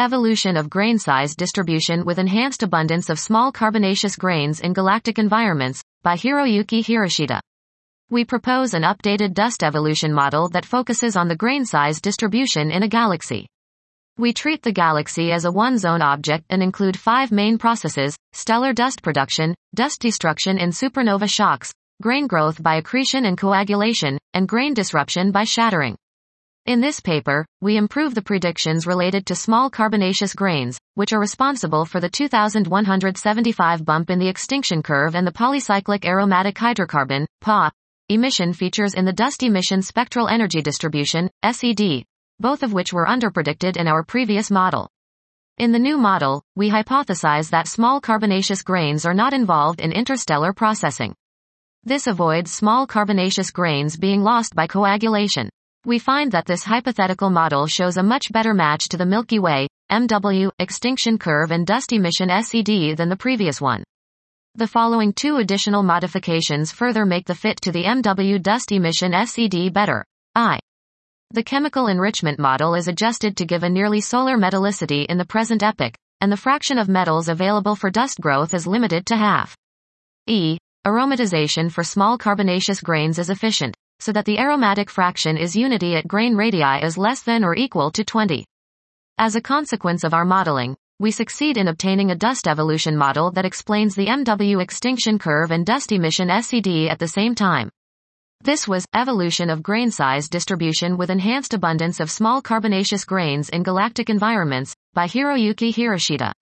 Evolution of Grain Size Distribution with Enhanced Abundance of Small Carbonaceous Grains in Galactic Environments, by Hiroyuki Hirashita. We propose an updated dust evolution model that focuses on the grain size distribution in a galaxy. We treat the galaxy as a one-zone object and include five main processes, stellar dust production, dust destruction in supernova shocks, grain growth by accretion and coagulation, and grain disruption by shattering. In this paper, we improve the predictions related to small carbonaceous grains, which are responsible for the 2175 bump in the extinction curve and the polycyclic aromatic hydrocarbon, PAH, emission features in the dust emission spectral energy distribution, SED, both of which were underpredicted in our previous model. In the new model, we hypothesize that small carbonaceous grains are not involved in interstellar processing. This avoids small carbonaceous grains being lost by coagulation. We find that this hypothetical model shows a much better match to the Milky Way, MW, extinction curve and dust emission SED than the previous one. The following two additional modifications further make the fit to the MW dust emission SED better. I. The chemical enrichment model is adjusted to give a nearly solar metallicity in the present epoch, and the fraction of metals available for dust growth is limited to half. E. Aromatization for small carbonaceous grains is efficient so that the aromatic fraction is unity at grain radii is less than or equal to 20. As a consequence of our modeling, we succeed in obtaining a dust evolution model that explains the MW extinction curve and dust emission SED at the same time. This was evolution of grain size distribution with enhanced abundance of small carbonaceous grains in galactic environments by Hiroyuki Hirashita.